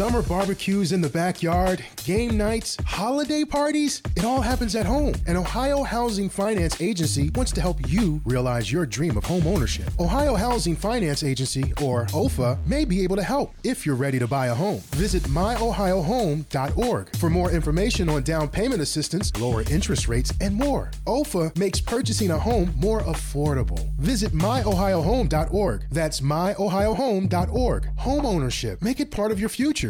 Summer barbecues in the backyard, game nights, holiday parties, it all happens at home. And Ohio Housing Finance Agency wants to help you realize your dream of home ownership. Ohio Housing Finance Agency, or OHFA, may be able to help if you're ready to buy a home. Visit myohiohome.org for more information on down payment assistance, lower interest rates, and more. OHFA makes purchasing a home more affordable. Visit myohiohome.org. That's myohiohome.org. Home ownership. Make it part of your future.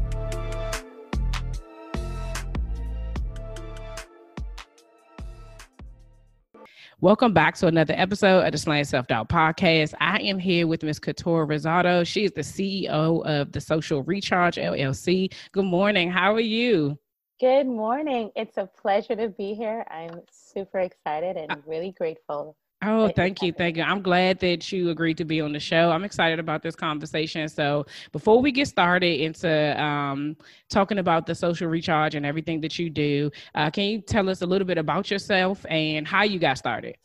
Welcome back to another episode of the Slaying Self Doubt podcast. I am here with Ms. Couture Rosado. She is the CEO of the Social Recharge LLC. Good morning. How are you? Good morning. It's a pleasure to be here. I'm super excited and uh, really grateful Oh, thank you. Thank you. I'm glad that you agreed to be on the show. I'm excited about this conversation. So, before we get started into um, talking about the social recharge and everything that you do, uh, can you tell us a little bit about yourself and how you got started?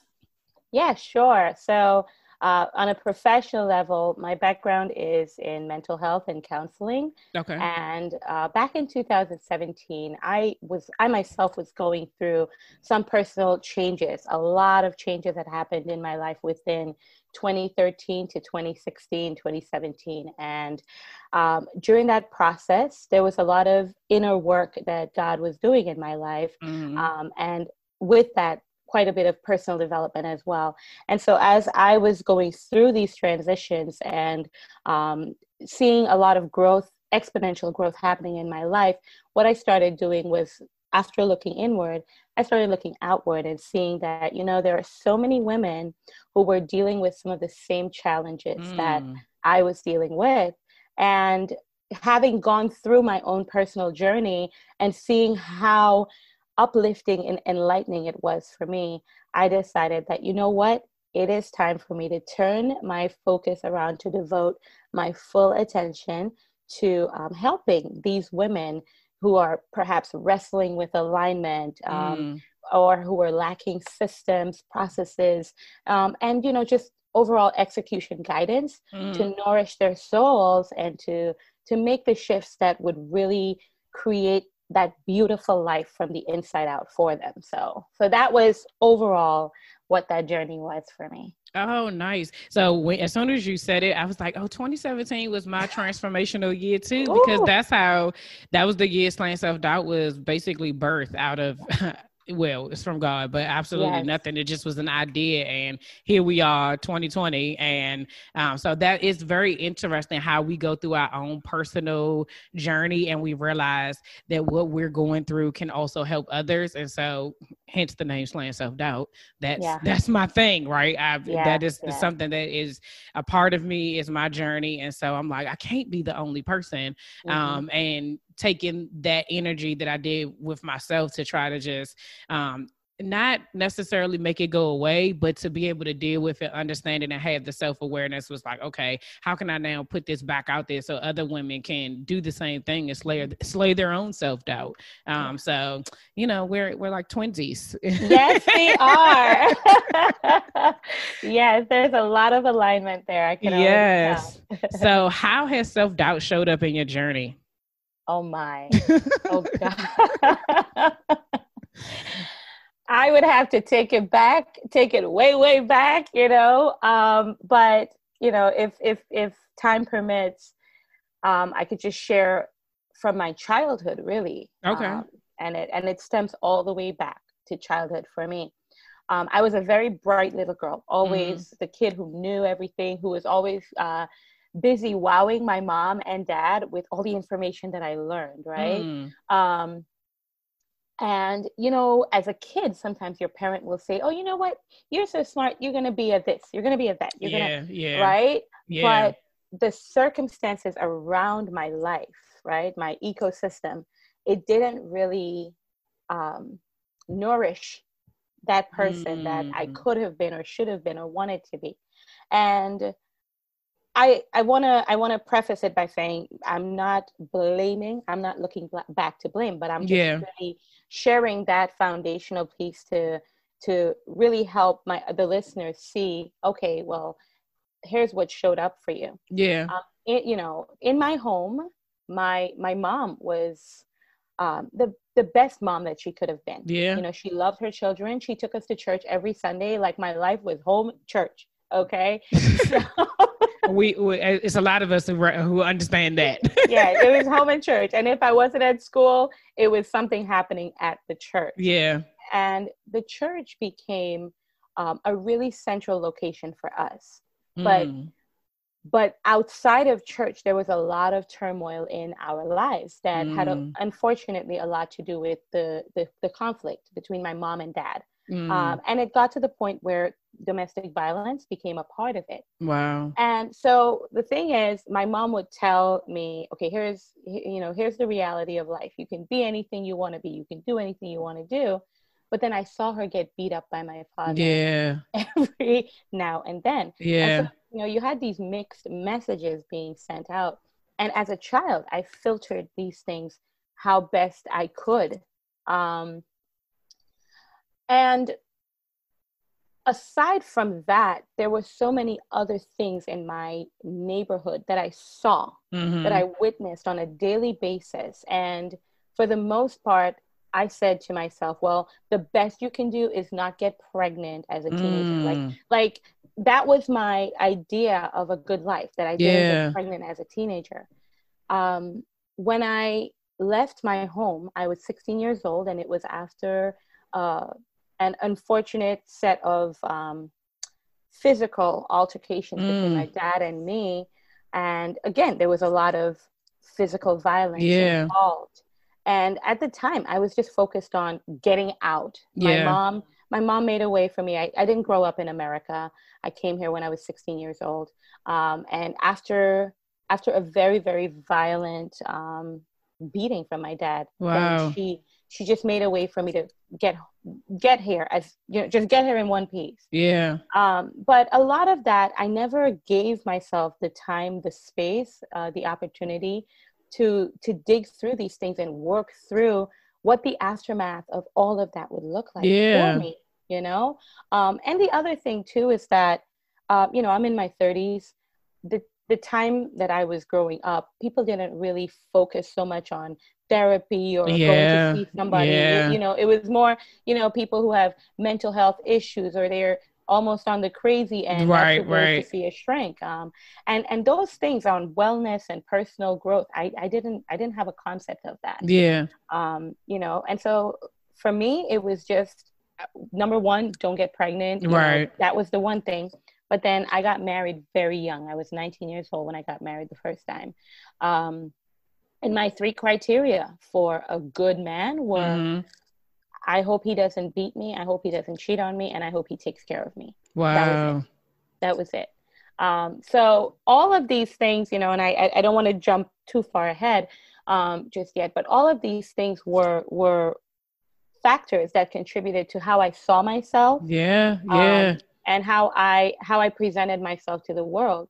Yeah, sure. So, uh, on a professional level, my background is in mental health and counseling. Okay. And uh, back in 2017, I was I myself was going through some personal changes. A lot of changes that happened in my life within 2013 to 2016, 2017, and um, during that process, there was a lot of inner work that God was doing in my life. Mm-hmm. Um, and with that quite a bit of personal development as well. And so as I was going through these transitions and um, seeing a lot of growth, exponential growth happening in my life, what I started doing was after looking inward, I started looking outward and seeing that, you know, there are so many women who were dealing with some of the same challenges mm. that I was dealing with. And having gone through my own personal journey and seeing how uplifting and enlightening it was for me, I decided that, you know what? It is time for me to turn my focus around to devote my full attention to um, helping these women who are perhaps wrestling with alignment um, mm. or who are lacking systems, processes, um, and, you know, just overall execution guidance mm. to nourish their souls and to to make the shifts that would really create that beautiful life from the inside out for them. So, so that was overall what that journey was for me. Oh, nice. So when, as soon as you said it, I was like, oh, 2017 was my transformational year too, because Ooh. that's how, that was the year Slaying Self Doubt was basically birthed out of well, it's from God, but absolutely yes. nothing. It just was an idea, and here we are, 2020, and um, so that is very interesting how we go through our own personal journey, and we realize that what we're going through can also help others, and so hence the name Slaying Self Doubt. That's yeah. that's my thing, right? Yeah, that is yeah. something that is a part of me, is my journey, and so I'm like, I can't be the only person, mm-hmm. um, and taking that energy that I did with myself to try to just um, not necessarily make it go away, but to be able to deal with it, understand it, and have the self awareness was like, okay, how can I now put this back out there so other women can do the same thing and slay slay their own self doubt? Um, so you know, we're we're like twinsies. yes, we are. yes, there's a lot of alignment there. I can. Yes. so, how has self doubt showed up in your journey? Oh my. oh God. I would have to take it back, take it way, way back, you know. Um, but you know, if if if time permits, um, I could just share from my childhood, really. Okay. Um, and it and it stems all the way back to childhood for me. Um, I was a very bright little girl, always mm. the kid who knew everything, who was always uh, busy wowing my mom and dad with all the information that I learned, right? Mm. Um, and you know, as a kid, sometimes your parent will say, "Oh, you know what? You're so smart. You're gonna be a this. You're gonna be a that. You're yeah, gonna yeah, right." Yeah. But the circumstances around my life, right, my ecosystem, it didn't really um, nourish that person mm. that I mm. could have been or should have been or wanted to be. And I I want to I want to preface it by saying I'm not blaming. I'm not looking back to blame, but I'm just yeah. really sharing that foundational piece to to really help my the listeners see. Okay, well, here's what showed up for you. Yeah. Um, it, you know, in my home, my my mom was um, the the best mom that she could have been. Yeah. You know, she loved her children. She took us to church every Sunday. Like my life was home church. Okay. So, we, we, it's a lot of us who, who understand that. yeah, it was home and church, and if I wasn't at school, it was something happening at the church. Yeah. And the church became um, a really central location for us. But mm but outside of church there was a lot of turmoil in our lives that mm. had a, unfortunately a lot to do with the, the, the conflict between my mom and dad mm. um, and it got to the point where domestic violence became a part of it wow and so the thing is my mom would tell me okay here's you know here's the reality of life you can be anything you want to be you can do anything you want to do but then I saw her get beat up by my father. Yeah. Every now and then. Yeah. And so, you know, you had these mixed messages being sent out. And as a child, I filtered these things how best I could. Um, and aside from that, there were so many other things in my neighborhood that I saw, mm-hmm. that I witnessed on a daily basis. And for the most part, I said to myself, well, the best you can do is not get pregnant as a teenager. Mm. Like, like that was my idea of a good life that I didn't yeah. get pregnant as a teenager. Um, when I left my home, I was 16 years old, and it was after uh, an unfortunate set of um, physical altercations mm. between my dad and me. And again, there was a lot of physical violence yeah. involved and at the time i was just focused on getting out yeah. my mom my mom made a way for me I, I didn't grow up in america i came here when i was 16 years old um, and after after a very very violent um, beating from my dad wow. she she just made a way for me to get get here as you know just get here in one piece. Yeah. Um but a lot of that i never gave myself the time the space uh, the opportunity to to dig through these things and work through what the aftermath of all of that would look like yeah. for me you know? Um, and the other thing too is that uh, you know i'm in my 30s the the time that i was growing up people didn't really focus so much on therapy or yeah. going to see somebody. Yeah. you know it was more you know people who have mental health issues or they're almost on the crazy end. Right right to see a shrink. Um, and and those things on wellness and personal growth I, I didn't i didn't have a concept of that. Yeah. Um you know and so for me it was just number one don't get pregnant right know, that was the one thing but then i got married very young i was 19 years old when i got married the first time um and my three criteria for a good man were mm-hmm. I hope he doesn't beat me. I hope he doesn't cheat on me, and I hope he takes care of me. Wow. That was it. That was it. Um, so all of these things, you know, and I, I don't want to jump too far ahead um, just yet, but all of these things were were factors that contributed to how I saw myself. Yeah, yeah. Um, and how I how I presented myself to the world.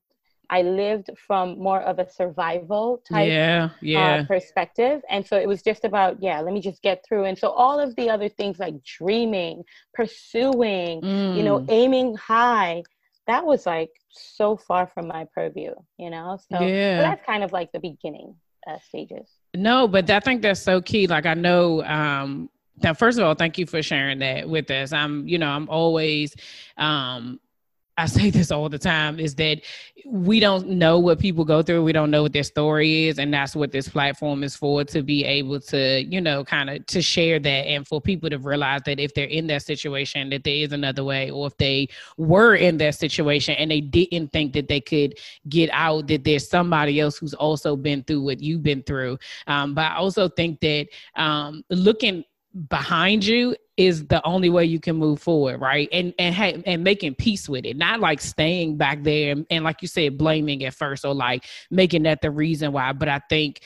I lived from more of a survival type yeah, yeah. Uh, perspective. And so it was just about, yeah, let me just get through. And so all of the other things like dreaming, pursuing, mm. you know, mm. aiming high, that was like so far from my purview, you know? So, yeah. so that's kind of like the beginning uh, stages. No, but I think that's so key. Like I know um now first of all, thank you for sharing that with us. I'm, you know, I'm always um I say this all the time is that we don't know what people go through. We don't know what their story is. And that's what this platform is for to be able to, you know, kind of to share that and for people to realize that if they're in that situation, that there is another way, or if they were in that situation and they didn't think that they could get out, that there's somebody else who's also been through what you've been through. Um, but I also think that um, looking behind you is the only way you can move forward right? And and ha- and making peace with it not like staying back there and, and like you said blaming at first or like making that the reason why. But i think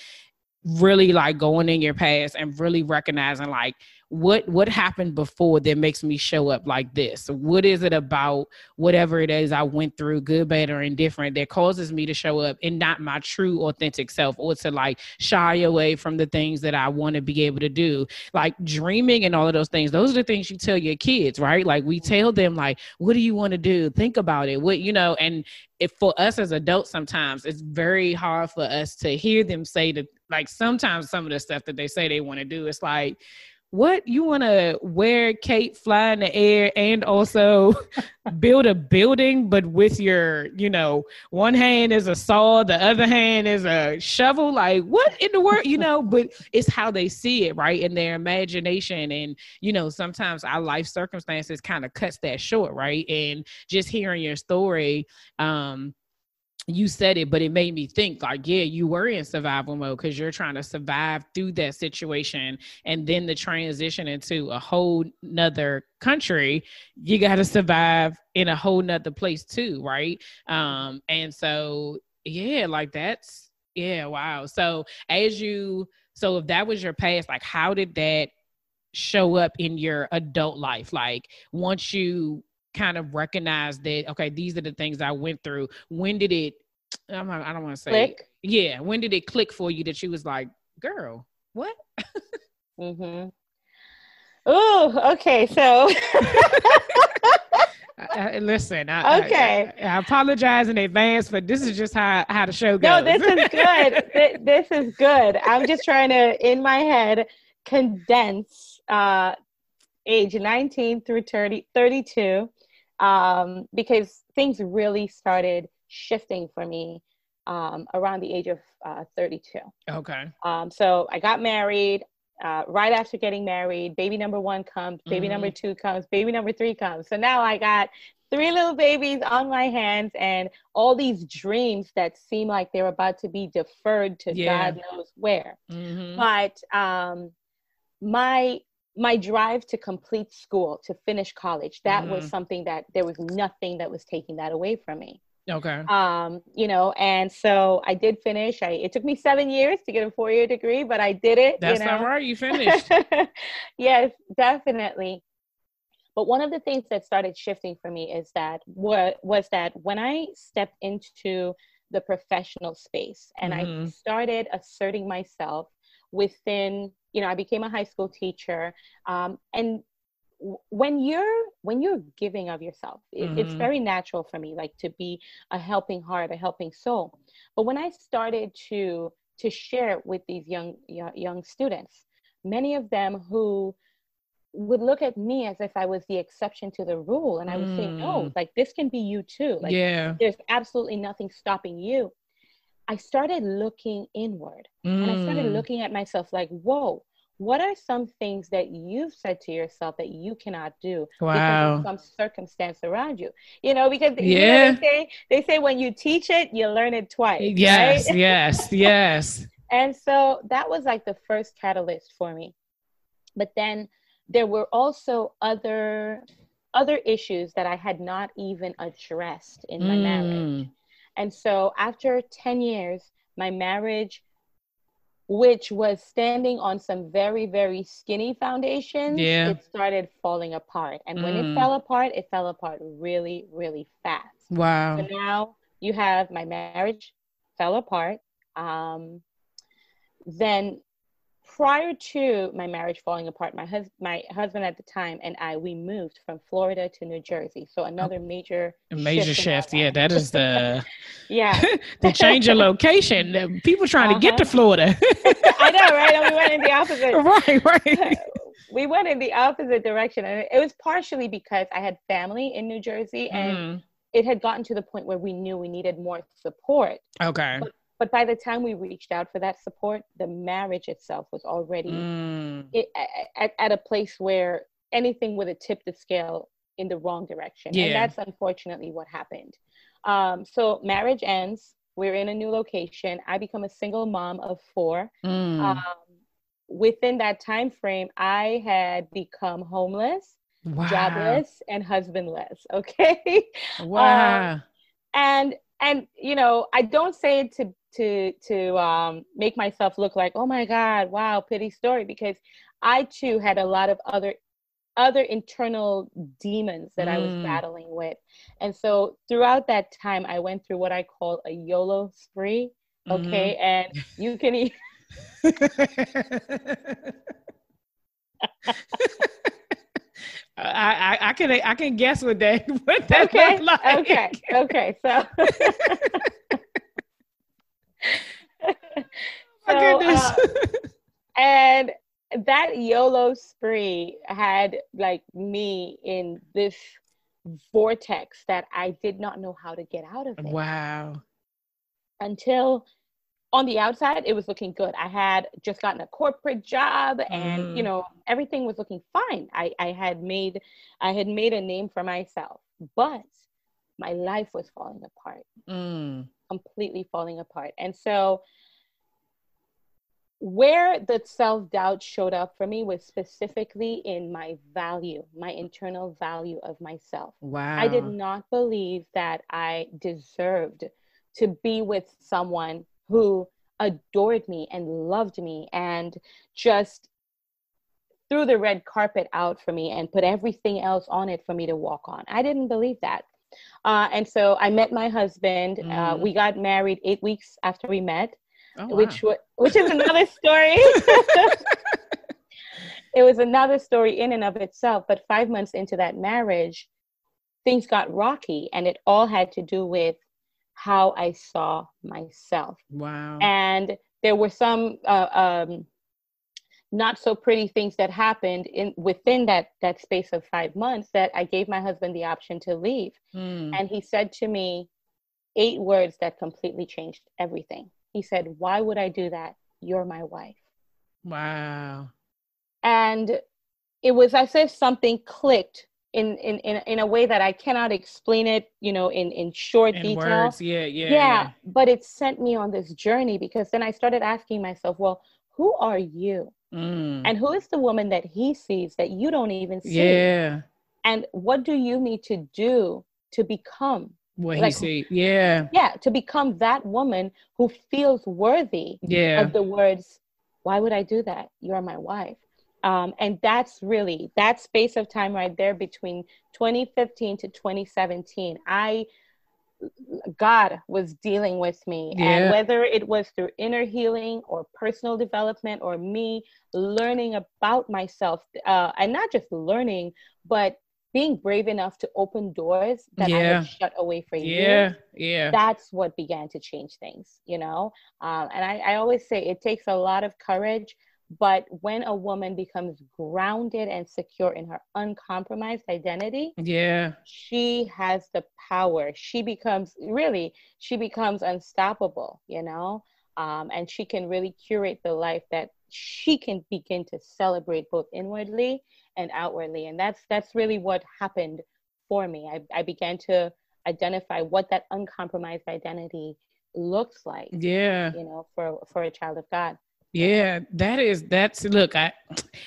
really like going in your past and really recognizing like what what happened before that makes me show up like this? What is it about whatever it is i went through good bad or indifferent that causes me to show up and not my true authentic self or to like shy away from the things that i want to be able to do? Like dreaming and all of those things those are the things you tell your kids right? Like we mm-hmm. tell them like what do you want to do? Think about it. What you know and if for us as adults sometimes it's very hard for us to hear them say that like sometimes some of the stuff that they say they want to do it's like what you want to wear cape fly in the air and also build a building but with your you know one hand is a saw the other hand is a shovel? Like what in the world you know? But it's how they see it right in their imagination. And you know sometimes our life circumstances kind of cuts that short right? And just hearing your story um you said it, but it made me think like, yeah, you were in survival mode because you're trying to survive through that situation. And then the transition into a whole nother country, you got to survive in a whole nother place too. Right. Um, and so, yeah, like that's, yeah, wow. So as you, so if that was your past, like, how did that show up in your adult life? Like, once you kind of recognize that okay these are the things i went through when did it I'm not, i don't want to say click. yeah when did it click for you that she was like girl what mm-hmm oh okay so Uh, listen, I, okay. I, I, apologize in advance, but this is just how how the show goes. No, this is good. this is good. I'm just trying to, in my head, condense uh, age 19 through 30, 32 um, because things really started shifting for me um, around the age of uh, 32. Okay. Um, so I got married. Uh, right after getting married, baby number one comes, baby mm-hmm. number two comes, baby number three comes. So now I got three little babies on my hands and all these dreams that seem like they're about to be deferred to yeah. God knows where. Mm-hmm. But um, my my drive to complete school, to finish college, that mm-hmm. was something that there was nothing that was taking that away from me. Okay. Um, you know, and so I did finish. I it took me seven years to get a four year degree, but I did it. That's you know? not right. You finished. yes, definitely. But one of the things that started shifting for me is that what was that when I stepped into the professional space and mm-hmm. I started asserting myself within you know i became a high school teacher um, and when you're when you're giving of yourself it, mm-hmm. it's very natural for me like to be a helping heart a helping soul but when i started to to share with these young young, students many of them who would look at me as if I was the exception to the rule. And I would mm. say, no, like this can be you too. Like yeah. there's absolutely nothing stopping you. I started looking inward mm. and I started mm. looking at myself like, whoa, what are some things that you've said to yourself that you cannot do wow. because of some circumstance around you? You know, because yeah. You know, they say they say when you teach it, you learn it twice. Yes, right? yes, yes. and so that was like the first catalyst for me. But then there were also other other issues that I had not even addressed in my mm. marriage and so after 10 years, my marriage, which was standing on some very, very skinny foundations, yeah. it started falling apart. And when mm. it fell apart, it fell apart really, really fast. Wow. So now you have my marriage fell apart. Um, then prior to my marriage falling apart, my husband, my husband at the time, and I, we moved from Florida to New Jersey. So another major, a major shift. Yeah, that is the yeah the change of location. People trying uh-huh. to get to uh-huh. Florida. I know, right? And we went in the opposite. Right, right. we went in the opposite direction, and it was partially because I had family in New Jersey, and mm. it had gotten to the point where we knew we needed more support. Okay. But but by the time we reached out for that support, the marriage itself was already mm. it, at, at a place where anything would have tipped the scale in the wrong direction. Yeah. And that's unfortunately what happened. Um, so marriage ends. We're in a new location. I become a single mom of four. Mm. Um, within that time frame, I had become homeless, wow. jobless, and husbandless. Okay. Wow. Um, and and you know, I don't say it to to to um, make myself look like oh my god wow pity story because I too had a lot of other other internal demons that mm. I was mm. battling with. And so throughout that time, I went through what I call a YOLO spree. Okay. Mm-hmm. And you can. E- I, I, I can I can guess what that what that okay. like. Okay, okay, so. so uh, and that YOLO spree had like me in this vortex that I did not know how to get out of it. Wow. Until on the outside, it was looking good. I had just gotten a corporate job and, mm. you know, everything was looking fine. I, I had made I had made a name for myself, but my life was falling apart. Mm. Completely falling apart. And so where the self doubt showed up for me was specifically in my value, my internal value of myself. Wow. I did not believe that I deserved to be with someone who adored me and loved me and just threw the red carpet out for me and put everything else on it for me to walk on. I didn't believe that. Uh, and so I met my husband. Mm. Uh, we got married eight weeks after we met oh, wow. which which is another story. it was another story in and of itself. But five months into that marriage, things got rocky, and it all had to do with how I saw myself. Wow. And there were some uh, um, not so pretty things that happened in within that that space of five months that I gave my husband the option to leave. Mm. And he said to me eight words that completely changed everything. He said, Why would I do that? You're my wife. Wow. And it was as if something clicked in, in, in, in a way that I cannot explain it, you know, in, in short in detail. Words. Yeah, yeah, yeah. Yeah. But it sent me on this journey because then I started asking myself, well, who are you? Mm. And who is the woman that he sees that you don't even see? Yeah. And what do you need to do to become what like, he said, yeah, yeah, to become that woman who feels worthy yeah. of the words. Why would I do that? You're my wife. Um, and that's really that space of time right there between 2015 to 2017 i god was dealing with me yeah. and whether it was through inner healing or personal development or me learning about myself uh, and not just learning but being brave enough to open doors that yeah. I had shut away for years. Yeah, yeah. That's what began to change things, you know? Um, and I, I always say it takes a lot of courage, but when a woman becomes grounded and secure in her uncompromised identity, yeah, she has the power. She becomes really, she becomes unstoppable, you know? Um, and she can really curate the life that she can begin to celebrate both inwardly and outwardly. And that's that's really what happened for me. I, I began to identify what that uncompromised identity looks like yeah. you know for for a child of god yeah, that is that's look. I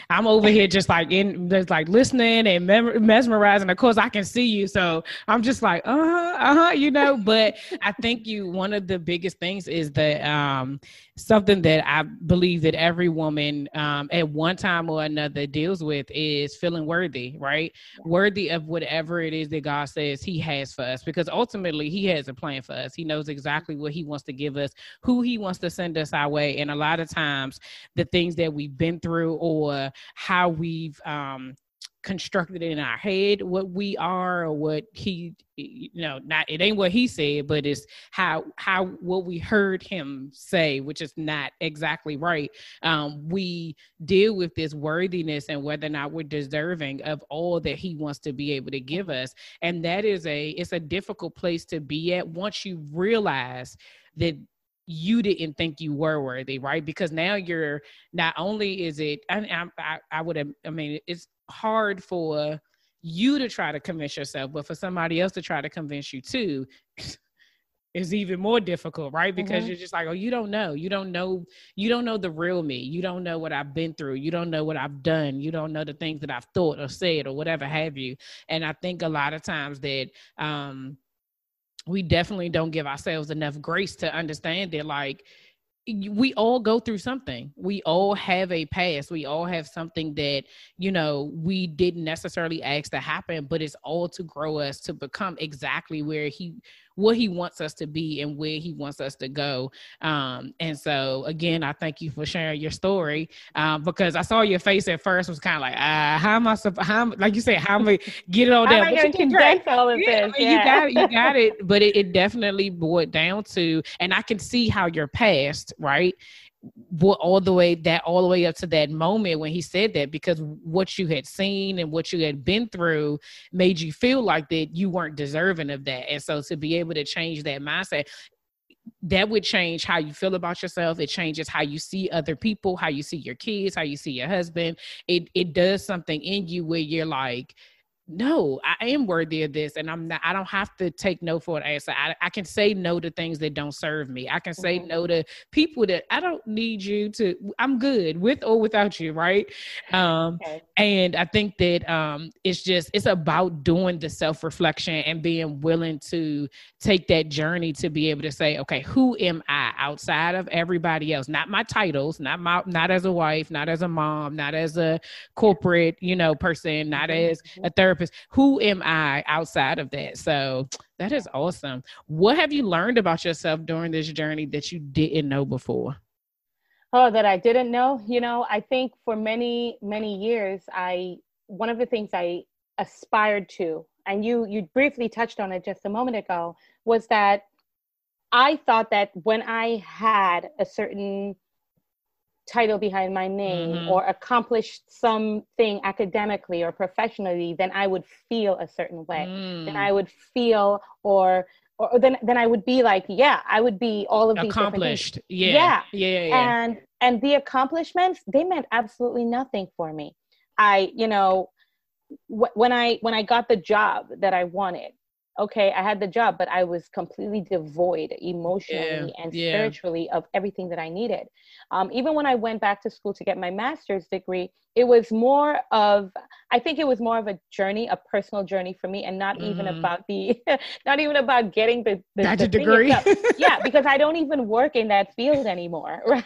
I'm over here just like in just like listening and mesmerizing. Of course, I can see you, so I'm just like uh huh, uh huh, you know. But I think you one of the biggest things is that um something that I believe that every woman um at one time or another deals with is feeling worthy, right? Worthy of whatever it is that God says He has for us, because ultimately He has a plan for us. He knows exactly what He wants to give us, who He wants to send us our way, and a lot of times the things that we've been through or how we've um, constructed in our head what we are or what he you know not it ain't what he said but it's how how what we heard him say which is not exactly right. Um we deal with this worthiness and whether or not we're deserving of all that he wants to be able to give us. And that is a it's a difficult place to be at once you realize that you didn't think you were worthy, right? Because now you're not only is it, I, I, I would have, I mean, it's hard for you to try to convince yourself, but for somebody else to try to convince you too is even more difficult, right? Because mm-hmm. you're just like, oh, you don't know. You don't know. You don't know the real me. You don't know what I've been through. You don't know what I've done. You don't know the things that I've thought or said or whatever have you. And I think a lot of times that, um, we definitely don't give ourselves enough grace to understand that like we all go through something. We all have a past. We all have something that, you know, we didn't necessarily ask to happen, but it's all to grow us to become exactly where he what he wants us to be and where he wants us to go. Um, and so again, I thank you for sharing your story um, because I saw your face at first was kind of like, uh, how am I, how am, like you said, how am I get it on down? Am I condense all of yeah, this? Yeah. You got it, you got it. But it, it definitely boiled down to, and I can see how your past, right? All the way that all the way up to that moment when he said that because what you had seen and what you had been through made you feel like that you weren't deserving of that. And so to be able to change that mindset that would change how you feel about yourself. It changes how you see other people how you see your kids how you see your husband. It it does something in you where you're like no, I am worthy of this, and I'm not. I don't have to take no for an answer. I, I can say no to things that don't serve me. I can say mm-hmm. no to people that I don't need you to. I'm good with or without you, right? Um, okay. And I think that um, it's just it's about doing the self reflection and being willing to take that journey to be able to say, okay, who am I outside of everybody else? Not my titles, not my not as a wife, not as a mom, not as a corporate, you know, person, not mm-hmm. as a therapist Who am I outside of that? So that is awesome. What have you learned about yourself during this journey that you didn't know before? Oh, that I didn't know. You know, I think for many, many years, I one of the things I aspired to, and you you briefly touched on it just a moment ago, was that I thought that when I had a certain title behind my name mm-hmm. or accomplished something academically or professionally, then I would feel a certain way. Mm. Then I would feel or or then then I would be like, yeah, I would be all of these accomplished. Yeah. yeah. Yeah. Yeah. And and the accomplishments, they meant absolutely nothing for me. I, you know, wh- when I when I got the job that I wanted, okay, I had the job, but I was completely devoid emotionally yeah, and yeah. spiritually of everything that I needed. Um, even when I went back to school to get my master's degree, it was more of, I think it was more of a journey, a personal journey for me, and not mm-hmm. even about the, not even about getting the, the, the degree. yeah, because I don't even work in that field anymore.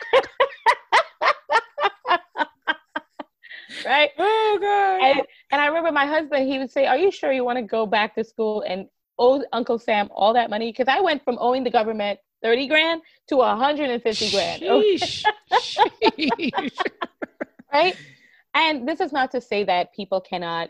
Right? right? Oh god! And, and, I remember my husband. He would say, "Are you sure you want to go back to school and owe Uncle Sam all that money because I went from owing the government 30 grand to 150 grand. Sheesh. Sheesh. right? And this is not to say that people cannot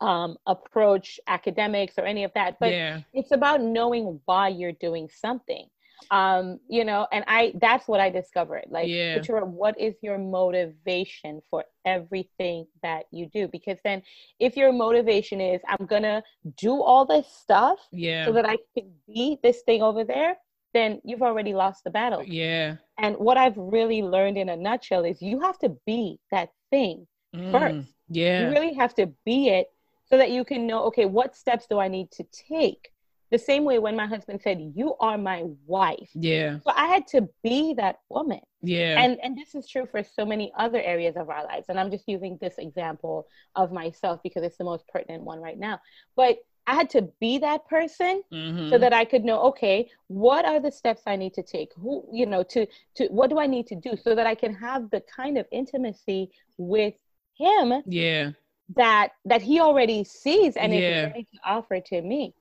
um, approach academics or any of that, but yeah. it's about knowing why you're doing something um you know and i that's what i discovered. Like yeah. what is your motivation for everything that you do? Because then if your motivation is i'm gonna do all this stuff yeah. so that i can be this thing over there then you've already lost the battle. Yeah. And what i've really learned in a nutshell is you have to be that thing mm, first. Yeah. you really have to be it so that you can know okay what steps do i need to take the same way when my husband said, You are my wife. Yeah. So I had to be that woman. Yeah. And and this is true for so many other areas of our lives. And I'm just using this example of myself because it's the most pertinent one right now. But I had to be that person mm-hmm. so that I could know, okay, what are the steps I need to take? Who, you know, to to what do I need to do so that I can have the kind of intimacy with him yeah that that he already sees and yeah. is ready to offer to me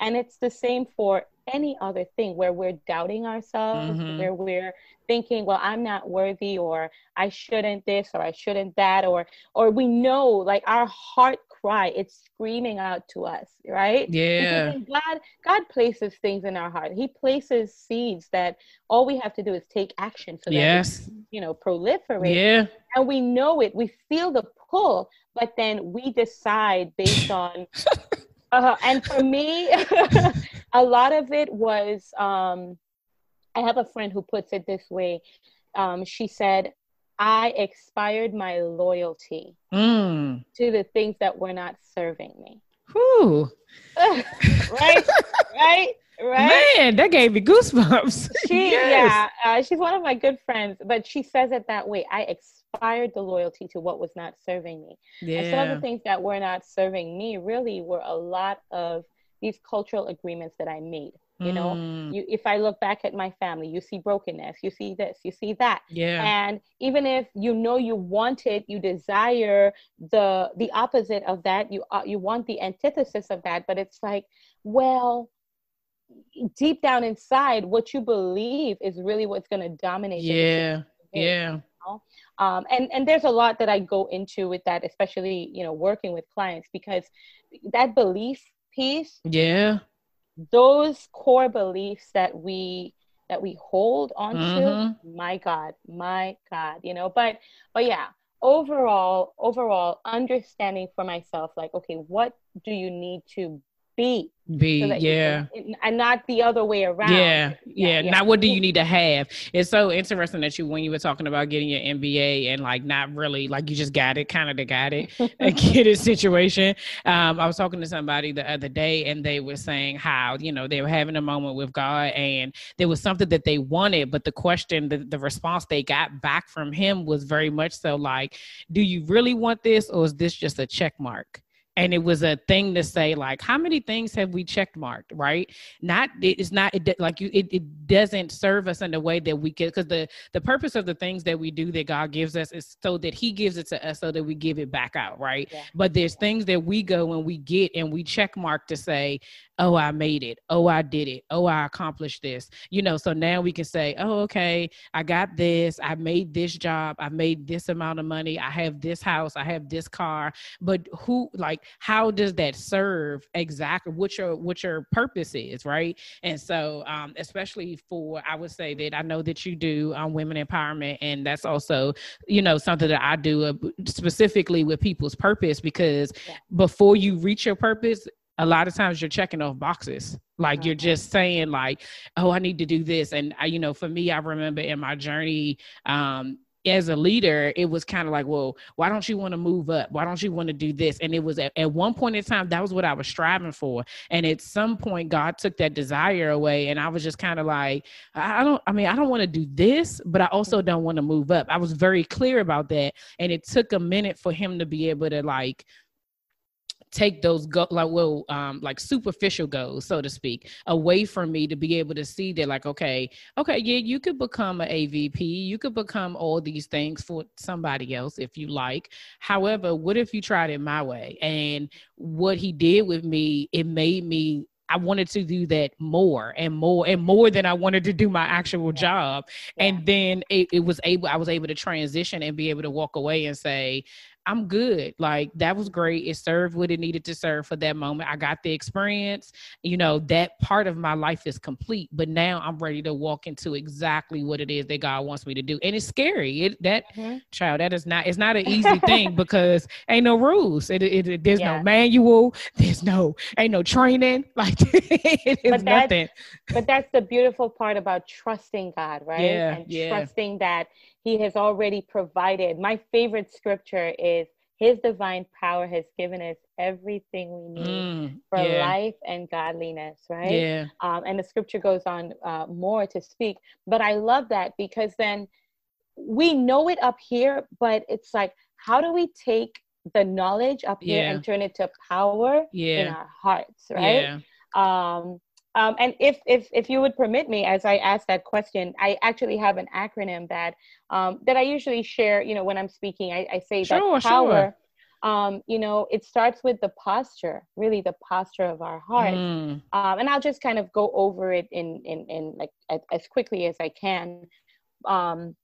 and it's the same for any other thing where we're doubting ourselves, mm-hmm. where we're thinking, well, I'm not worthy or I shouldn't this or I shouldn't that or or we know like our heart cry, it's screaming out to us, right? Yeah. God God places things in our heart. He places seeds that all we have to do is take action so that yes. you know proliferate. Yeah. And we know it. We feel the pull, but then we decide based on uh, and for me, a lot of it was um, I have a friend who puts it this way. Um, she said, I expired my loyalty mm. to the things that were not serving me. Whew. right? right? Right? Man, that gave me goosebumps. She, yes. yeah, uh, she's one of my good friends, but she says it that way. I expired the loyalty to what was not serving me. Yeah. And some of the things that were not serving me really were a lot of these cultural agreements that I made. you know Mm. you if i look back at my family you see brokenness you see this you see that Yeah. and even if you know you want it you desire the the opposite of that you uh, you want the antithesis of that but it's like well deep down inside what you believe is really what's going to dominate the Yeah. decision. Yeah. Um, and and there's a lot that i go into with that especially you know working with clients because that belief piece Yeah. those core beliefs that we that we hold onto Mhm. my god my god you know but but yeah overall overall understanding for myself like okay what do you need to be Be so yeah. can- and not the other way around Yeah, yeah. yeah. Now, what do you need to have? It's so interesting that you, when you were talking about getting your MBA and like not really, like you just got it, kind of the got it, a get it situation. Um, I was talking to somebody the other day and they were saying how, you know, they were having a moment with God and there was something that they wanted, but the question, the, the response they got back from him was very much so like, do you really want this or is this just a check mark? And it was a thing to say like how many things have we checked marked? Right? Not it's not it, like you it, it doesn't serve us in the way that we can because the the purpose of the things that we do that god gives us is so that he gives it to us so that we give it back out right? Yeah. but there's things that we go and we get and we check mark to say oh i made it. Oh i did it. Oh i accomplished this. You know so now we can say oh okay i got this. I made this job. I made this amount of money. I have this house. I have this car. But who like how does that serve exactly what your what your purpose is right? And so um especially for i would say that i know that you do um, women empowerment and that's also you know something that i do uh, specifically with people's purpose because Yeah. before you reach your purpose a lot of times you're checking off boxes like you're just saying like oh i need to do this and I, you know for me i remember in my journey um as a leader, it was kind of like, well, why don't you want to move up? Why don't you want to do this? And it was at, at one point in time, that was what I was striving for. And at some point, God took that desire away. And I was just kind of like, I don't, I mean, I don't want to do this, but I also don't want to move up. I was very clear about that. And it took a minute for him to be able to like, take those go like well um like superficial goals so to speak away from me to be able to see that like okay okay yeah you could become an avp you could become all these things for somebody else if you like. However what if you tried it my way? And what he did with me it made me I wanted to do that more and more and more than I wanted to do my actual job. And then it, it was able, I was able to transition and be able to walk away and say, I'm good. Like that was great. It served what it needed to serve for that moment. I got the experience. You know, that part of my life is complete. But now I'm ready to walk into exactly what it is that God wants me to do. And it's scary. It that Mhm. child, that is not it's not an easy thing because ain't no rules. It, it, it- there's Yeah. no manual, there's no ain't no training. Like it is But nothing. but that's the beautiful part about trusting God, right? Yeah, and yeah. trusting that He has already provided. My favorite scripture is His divine power has given us everything we need Mm, for yeah, life and godliness, right? yeah. Um, and the scripture goes on uh, more to speak. But I love that because then we know it up here, but it's like, how do we take the knowledge up here Yeah. and turn it to power in our hearts, right? Yeah. um, um, and if, if if you would permit me as i ask that question i actually have an acronym that um, that i usually share you know when i'm speaking. I, I say Sure, that power um, you know it starts with the posture really the posture of our heart. Mm, um, and i'll just kind of go over it in in, in like as, as quickly as i can. Um,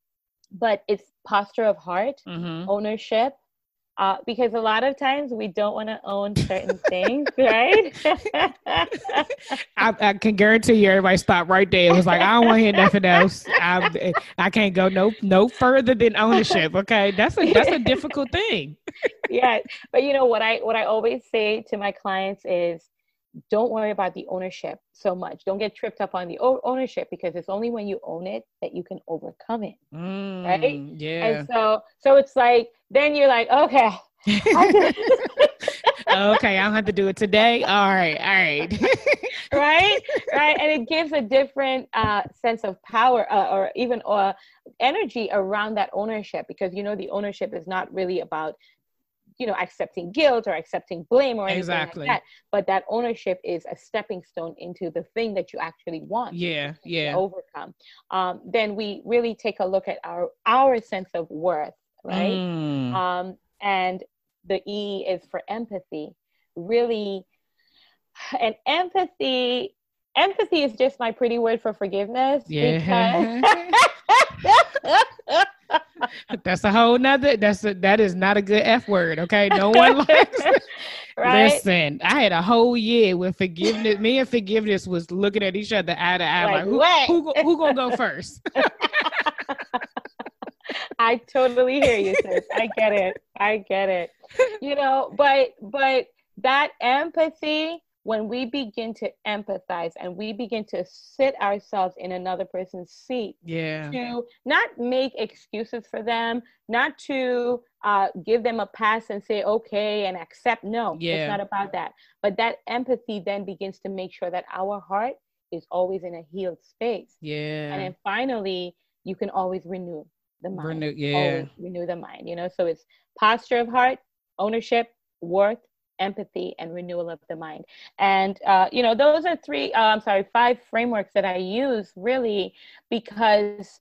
but it's posture of heart mhm. ownership uh, because a lot of times we don't want to own certain things, right? I, I can guarantee you everybody stopped right there. It was like, I don't want to hear nothing else. I, I can't go no no further than ownership. Okay. That's a that's a difficult thing. yeah, but you know what I what I always say to my clients is don't worry about the ownership so much. Don't get tripped up on the o- ownership because it's only when you own it that you can overcome it. Mm, Yeah. And so so it's like then you're like, okay, okay, I don't have to do it today. All right, all right. right right and it gives a different uh, sense of power uh, or even uh, energy around that ownership because you know the ownership is not really about you know accepting guilt or accepting blame or anything Exactly. like that but that ownership is a stepping stone into the thing that you actually want Yeah, to yeah. overcome um, then we really take a look at our our sense of worth right Mm. um, and the E is for empathy. Really, and empathy, empathy is just my pretty word for forgiveness. Yeah. because- That's a whole nother. That's a, that is not a good F word. Okay, no one likes. it. right? Listen, I had a whole year with forgiveness. Me and forgiveness was looking at each other eye to eye. Like, Like, who, who, who gonna go first? I totally hear you, sis. I get it. I get it. You know, but but that empathy, when we begin to empathize and we begin to sit ourselves in another person's seat, yeah, to not make excuses for them, not to uh, give them a pass and say okay and accept. No, Yeah. it's not about that. But that empathy then begins to make sure that our heart is always in a healed space. yeah. And then finally, you can always renew the mind. Renew- yeah. Always renew the mind. You know, so it's posture of heart, ownership, worth, empathy, and renewal of the mind. And uh, you know, those are three. Uh, I'm sorry, five frameworks that I use really because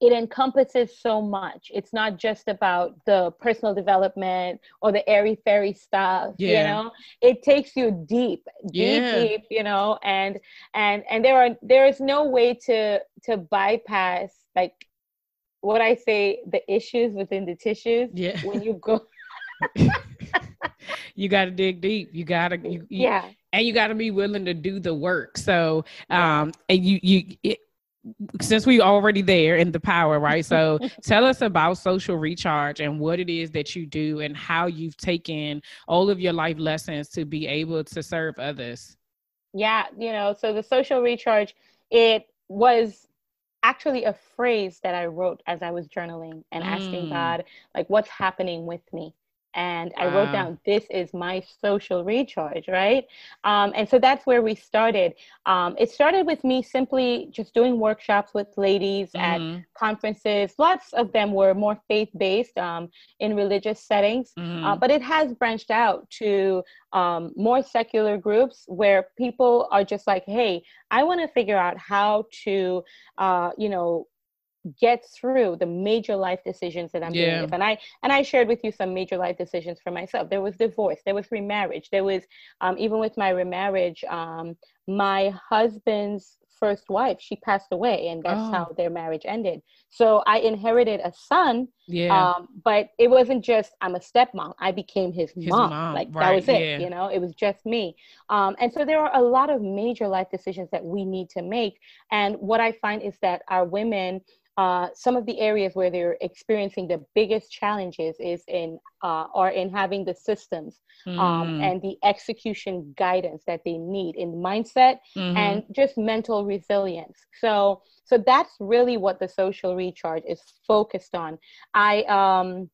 it encompasses so much. It's not just about the personal development or the airy fairy stuff. Yeah. You know, it takes you deep, deep, Yeah. deep. You know, and and and there are there is no way to to bypass like what I say the issues within the tissues yeah. when you go. you got to dig deep. You got to, you, you- Yeah. and you got to be willing to do the work. So, um, and you, you, it, since we already there in the power, right? So, tell us about social recharge and what it is that you do and how you've taken all of your life lessons to be able to serve others. Yeah, you know, so the social recharge, it was actually a phrase that I wrote as I was journaling and asking Mm. God, like, what's happening with me? And I wrote down, this is my social recharge, right? Um, and so that's where we started. Um, it started with me simply just doing workshops with ladies at Mhm, conferences. Lots of them were more faith based um, in religious settings. mhm. Uh, but it has branched out to um, more secular groups where people are just like, hey, I want to figure out how to, uh, you know, get through the major life decisions that I'm Yeah. dealing with. And I and I shared with you some major life decisions for myself. There was divorce, there was remarriage, there was um, even with my remarriage, um, my husband's first wife, she passed away, and that's Oh. how their marriage ended. So I inherited a son yeah. um, but it wasn't just I'm a stepmom. I became his, His mom. mom, Like that was it. yeah. You know, it was just me. Um, and so there are a lot of major life decisions that we need to make. And what I find is that our women, uh, some of the areas where they're experiencing the biggest challenges is in uh, are in having the systems um, Mm, and the execution guidance that they need in mindset mhm. and just mental resilience so so that's really what the social recharge is focused on i um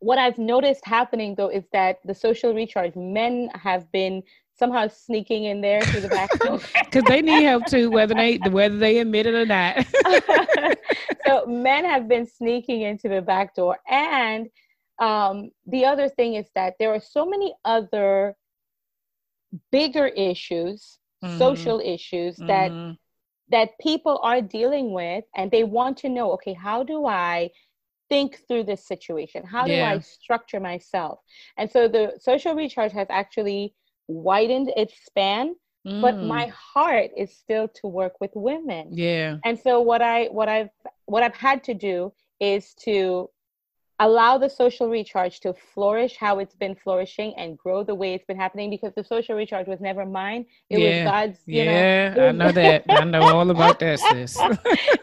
what i've noticed happening though is that the social recharge men have been somehow sneaking in there through the back door because they need help too, whether they whether they admit it or not. so men have been sneaking into the back door and um, the other thing is that there are so many other bigger issues Mhm. social issues that Mhm. that people are dealing with and they want to know okay how do i think through this situation how do i structure myself and so the social recharge has actually widened its span but Mm, my heart is still to work with women yeah, and so what i what i've what i've had to do is to allow the social recharge to flourish how it's been flourishing and grow the way it's been happening because the social recharge was never mine it Yeah. was god's you know yeah, it I know that. I know all about that, sis.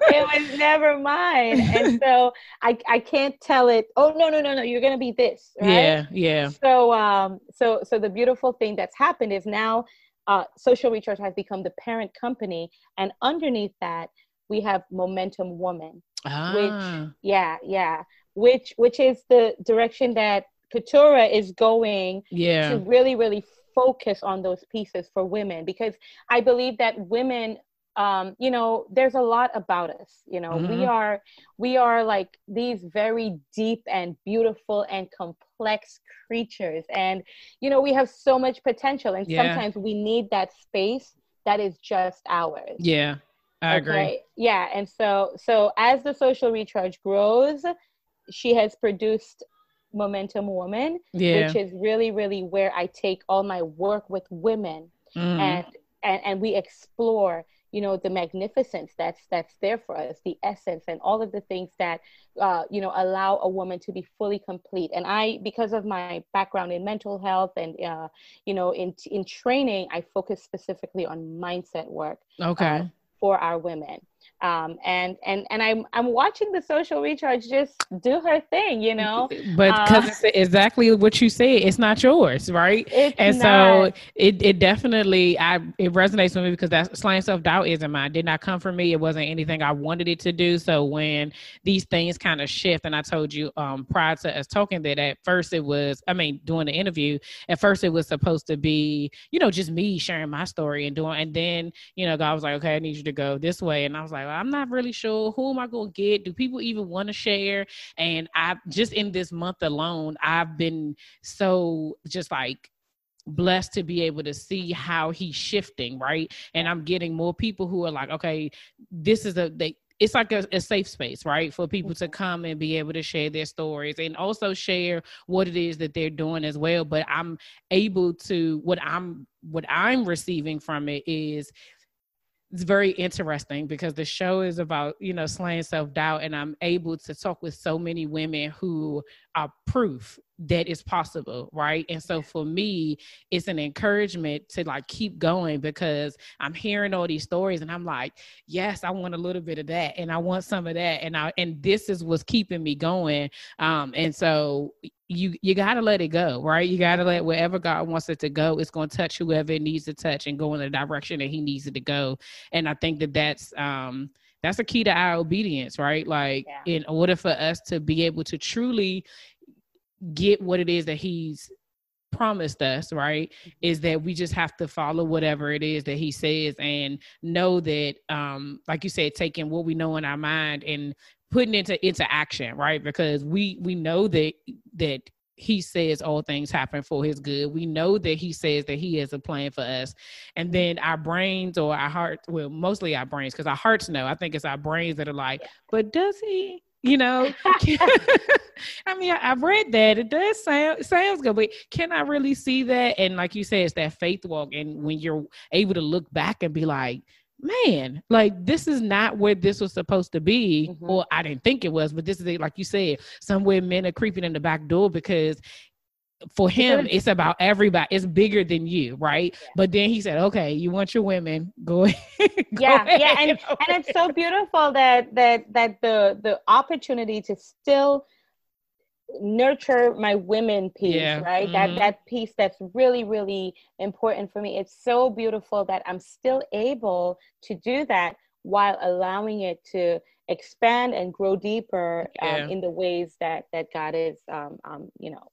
it was never mine. And so I, I can't tell it, oh no, no, no, no, you're gonna be this, right? Yeah, yeah, So um so so the beautiful thing that's happened is now uh social recharge has become the parent company and underneath that we have momentum woman. ah, Yeah, yeah. Which which is the direction that Keturah is going yeah, to really really focus on those pieces for women because i believe that women um, you know, there's a lot about us. You know, mm-hmm. we are we are like these very deep and beautiful and complex creatures, and you know, we have so much potential, and yeah. sometimes we need that space that is just ours. Yeah, I okay? agree. Yeah, and so so as the social recharge grows, she has produced Momentum Woman, yeah. which is really really where I take all my work with women mm. and and and we explore you know the magnificence that's that's there for us the essence and all of the things that uh, you know allow a woman to be fully complete. And i because of my background in mental health and uh, you know in in training i focus specifically on mindset work okay. uh, for our women um, and and and I'm I'm watching the social recharge just do her thing, you know. But because uh, it's exactly what you said, it's not yours, right? and not. so it it definitely I it resonates with me because that slaying self doubt isn't mine. Did not come from me. It wasn't anything I wanted it to do. So when these things kind of shift, and I told you um prior to us talking that at first it was I mean doing the interview at first it was supposed to be you know just me sharing my story and doing and then you know God was like okay I need you to go this way and I was like I'm not really sure who am I going to get. Do people even want to share? And I just in this month alone, I've been so just like blessed to be able to see how he's shifting right and i'm getting more people who are like okay this is a they it's like a, a, safe space, right, for people to mm-hmm. come and be able to share their stories and also share what it is that they're doing as well. But I'm able to what I'm what I'm receiving from it is it's very interesting because the show is about you know slaying self-doubt and i'm able to talk with so many women who are proof that it's possible right? And so for me it's an encouragement to like keep going because i'm hearing all these stories and i'm like yes i want a little bit of that and i want some of that and i and this is what's keeping me going. Um and so you you got to let it go right you got to let wherever god wants it to go it's going to touch whoever it needs to touch and go in the direction that he needs it to go and i think that that's um that's a key to our obedience right like yeah. in order for us to be able to truly get what it is that he's promised us, right, mm-hmm. is that we just have to follow whatever it is that he says and know that, um, like you said, taking what we know in our mind and putting into into action, right? Because we we know that that he says all things happen for his good. We know that he says that he has a plan for us. And then our brains or our heart, well, mostly our brains, because our hearts know. I think it's our brains that are like, but does he? You know, I mean, I, have read that it does sound sounds good, but can I really see that? And like you said, it's that faith walk, and when you're able to look back and be like, man, like this is not where this was supposed to be, mm-hmm. or I didn't think it was, but this is it, like you said, somewhere men are creeping in the back door because for him it's about everybody it's bigger than you right yeah. but then he said okay you want your women go ahead go yeah ahead. yeah and, and it's so beautiful that that that the the opportunity to still nurture my women piece yeah. right mm-hmm. that that piece that's really really important for me it's so beautiful that i'm still able to do that while allowing it to expand and grow deeper um, yeah. in the ways that that god is um, um, you know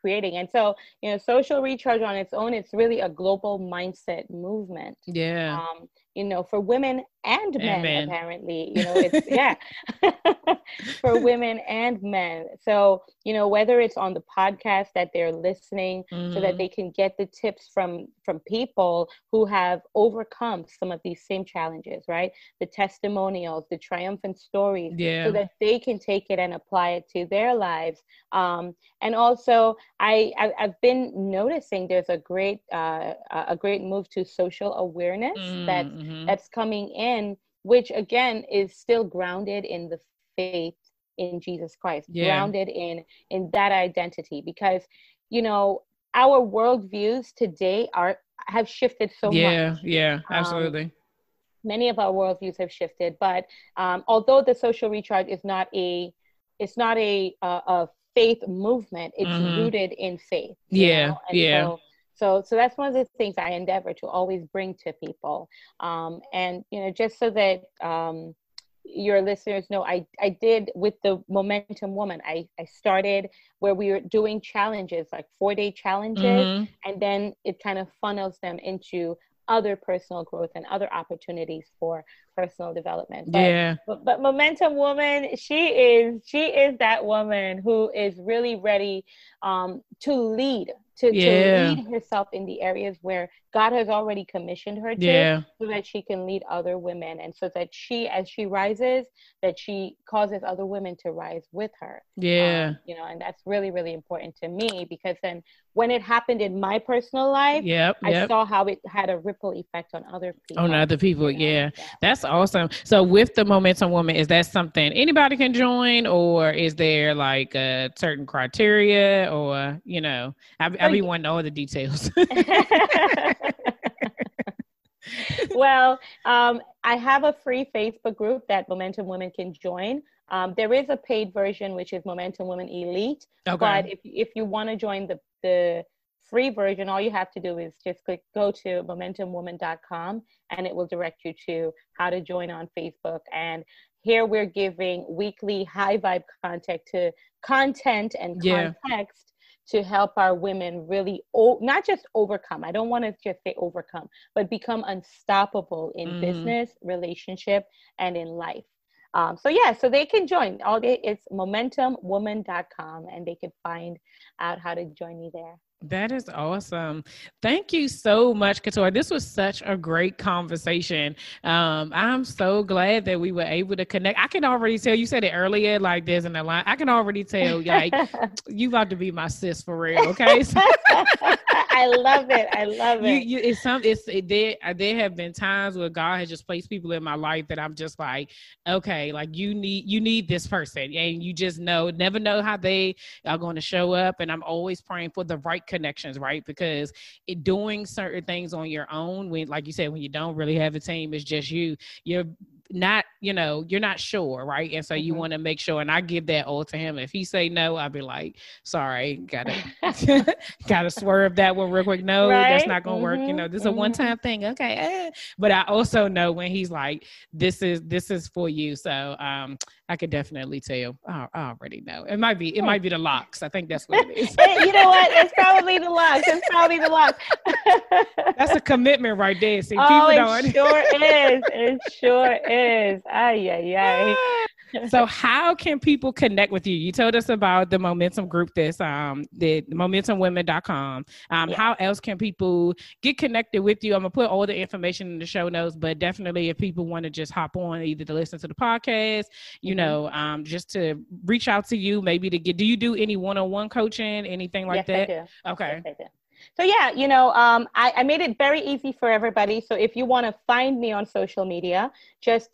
creating. And so, you know, social recharge on its own, it's really a global mindset movement. Yeah. Um, you know, for women and men, apparently, you know, it's, yeah, for women and men. So, you know, whether it's on the podcast that they're listening mm-hmm. so that mm-hmm. they can get the tips from, from people who have overcome some of these same challenges, right? The testimonials, the triumphant stories, yeah. so that they can take it and apply it to their lives. Um, and also I, I have been noticing there's a great, uh, a great move to social awareness mm-hmm. that's, that's coming in, which again is still grounded in the faith in Jesus Christ, yeah. grounded in in that identity. Because you know our worldviews today are have shifted so yeah, much. Yeah, yeah, absolutely. Um, many of our worldviews have shifted, but um, although the social recharge is not a it's not a a, a faith movement, it's mm-hmm. rooted in faith. Yeah, yeah. So, so, so that's one of the things I endeavor to always bring to people. Um, and, you know, just so that um, your listeners know, I, I did with the Momentum Woman, I, I started where we were doing challenges, like four day challenges, mm-hmm. and then it kind of funnels them into other personal growth and other opportunities for personal development. But, yeah. But, but Momentum Woman, she is she is that woman who is really ready um, to lead to, yeah. to lead herself in the areas where God has already commissioned her to yeah. so that she can lead other women and so that she as she rises that she causes other women to rise with her. Yeah. Um, you know, and that's really really important to me because then when it happened in my personal life, yep, I saw how it had a ripple effect on other people. On other people, you know? yeah. yeah. That's awesome. So with the Momentum Woman, is that something anybody can join or is there like a certain criteria or, you know, I, I be wanting all the details. well, um, I have a free Facebook group that Momentum Women can join. Um, there is a paid version, which is Momentum Women Elite. Okay. But if, if you want to join the, the free version, all you have to do is just click go to momentumwoman.com and it will direct you to how to join on Facebook. And here we're giving weekly high vibe content to content and yeah. context to help our women really o- not just overcome i don't want to just say overcome but become unstoppable in mm. business relationship and in life um, so yeah so they can join all day it's momentumwoman.com and they can find out how to join me there that is awesome. Thank you so much, Keturah. This was such a great conversation. Um, I'm so glad that we were able to connect. I can already tell you said it earlier, like there's an line. I can already tell, like you about to be my sis for real. Okay. I love it. I love it. You, you, it's some. It's it, there. Uh, there have been times where God has just placed people in my life that I'm just like, okay, like you need you need this person, and you just know, never know how they are going to show up. And I'm always praying for the right connections, right? Because it, doing certain things on your own, when like you said, when you don't really have a team, it's just you. You're not you know you're not sure right and so you mm-hmm. want to make sure and i give that all to him if he say no i'll be like sorry gotta gotta swerve that one real quick no right? that's not gonna mm-hmm. work you mm-hmm. know this is mm-hmm. a one-time thing okay eh. but i also know when he's like this is this is for you so um i could definitely tell. I, I already know. It might be it might be the locks. I think that's what it is. You know what? It's probably the locks. It's probably the locks. That's a commitment right there. See oh, people it don't sure is. It sure is. Ay, yeah, ay. so how can people connect with you? You told us about the momentum group this um the momentumwomen.com. Um yeah. how else can people get connected with you? I'm gonna put all the information in the show notes, but definitely if people want to just hop on either to listen to the podcast, you mm-hmm. know, um just to reach out to you, maybe to get do you do any one-on-one coaching, anything like yes, that? Okay. Yes, so yeah, you know, um, I, I, made it very easy for everybody. So if you want to find me on social media, just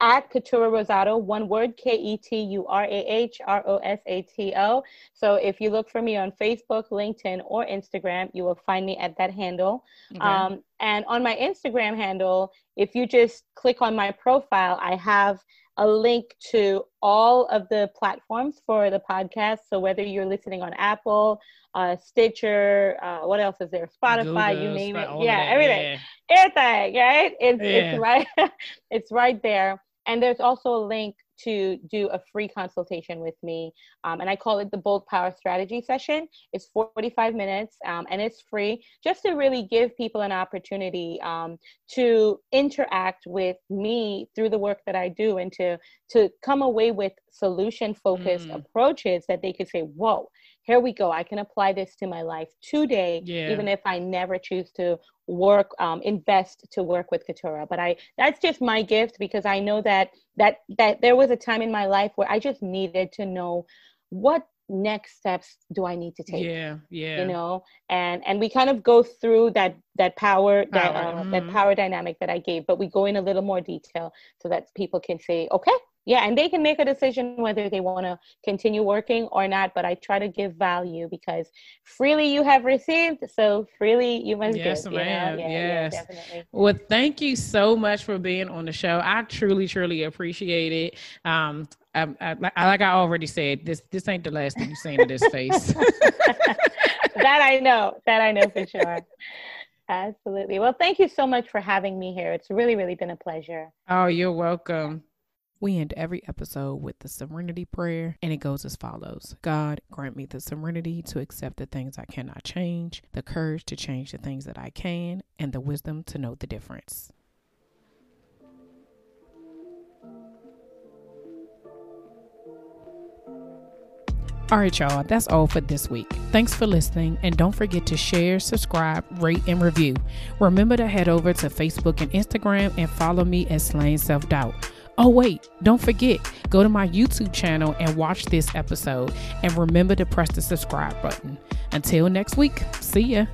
at Keturah Rosato, one word, K E T U R A H R O S A T O. So if you look for me on Facebook, LinkedIn, or Instagram, you will find me at that handle. Okay. Um, and on my Instagram handle, if you just click on my profile, I have a link to all of the platforms for the podcast. So whether you're listening on Apple, uh, Stitcher, uh, what else is there? Spotify, Google, you name it. Yeah, everything, yeah. everything, right? It's, yeah. it's right, it's right there. And there's also a link to do a free consultation with me. Um, and I call it the Bold Power Strategy Session. It's 45 minutes um, and it's free just to really give people an opportunity um, to interact with me through the work that I do and to, to come away with solution focused mm. approaches that they could say, whoa, here we go. I can apply this to my life today, yeah. even if I never choose to work, um, invest to work with Keturah. But I, that's just my gift because I know that that that there was a time in my life where I just needed to know what next steps do I need to take? Yeah, yeah. You know, and and we kind of go through that that power, power. that uh, mm-hmm. that power dynamic that I gave, but we go in a little more detail so that people can say, okay, yeah and they can make a decision whether they want to continue working or not but i try to give value because freely you have received so freely you must yes, give ma'am. Yeah, yes yeah, definitely. well thank you so much for being on the show i truly truly appreciate it um I, I, I, like I already said, this this ain't the last thing you've seen of this face. that I know. That I know for sure. Absolutely. Well, thank you so much for having me here. It's really, really been a pleasure. Oh, you're welcome. We end every episode with the serenity prayer, and it goes as follows God, grant me the serenity to accept the things I cannot change, the courage to change the things that I can, and the wisdom to know the difference. All right, y'all, that's all for this week. Thanks for listening, and don't forget to share, subscribe, rate, and review. Remember to head over to Facebook and Instagram and follow me at Slaying Self Doubt. Oh, wait, don't forget, go to my YouTube channel and watch this episode, and remember to press the subscribe button. Until next week, see ya.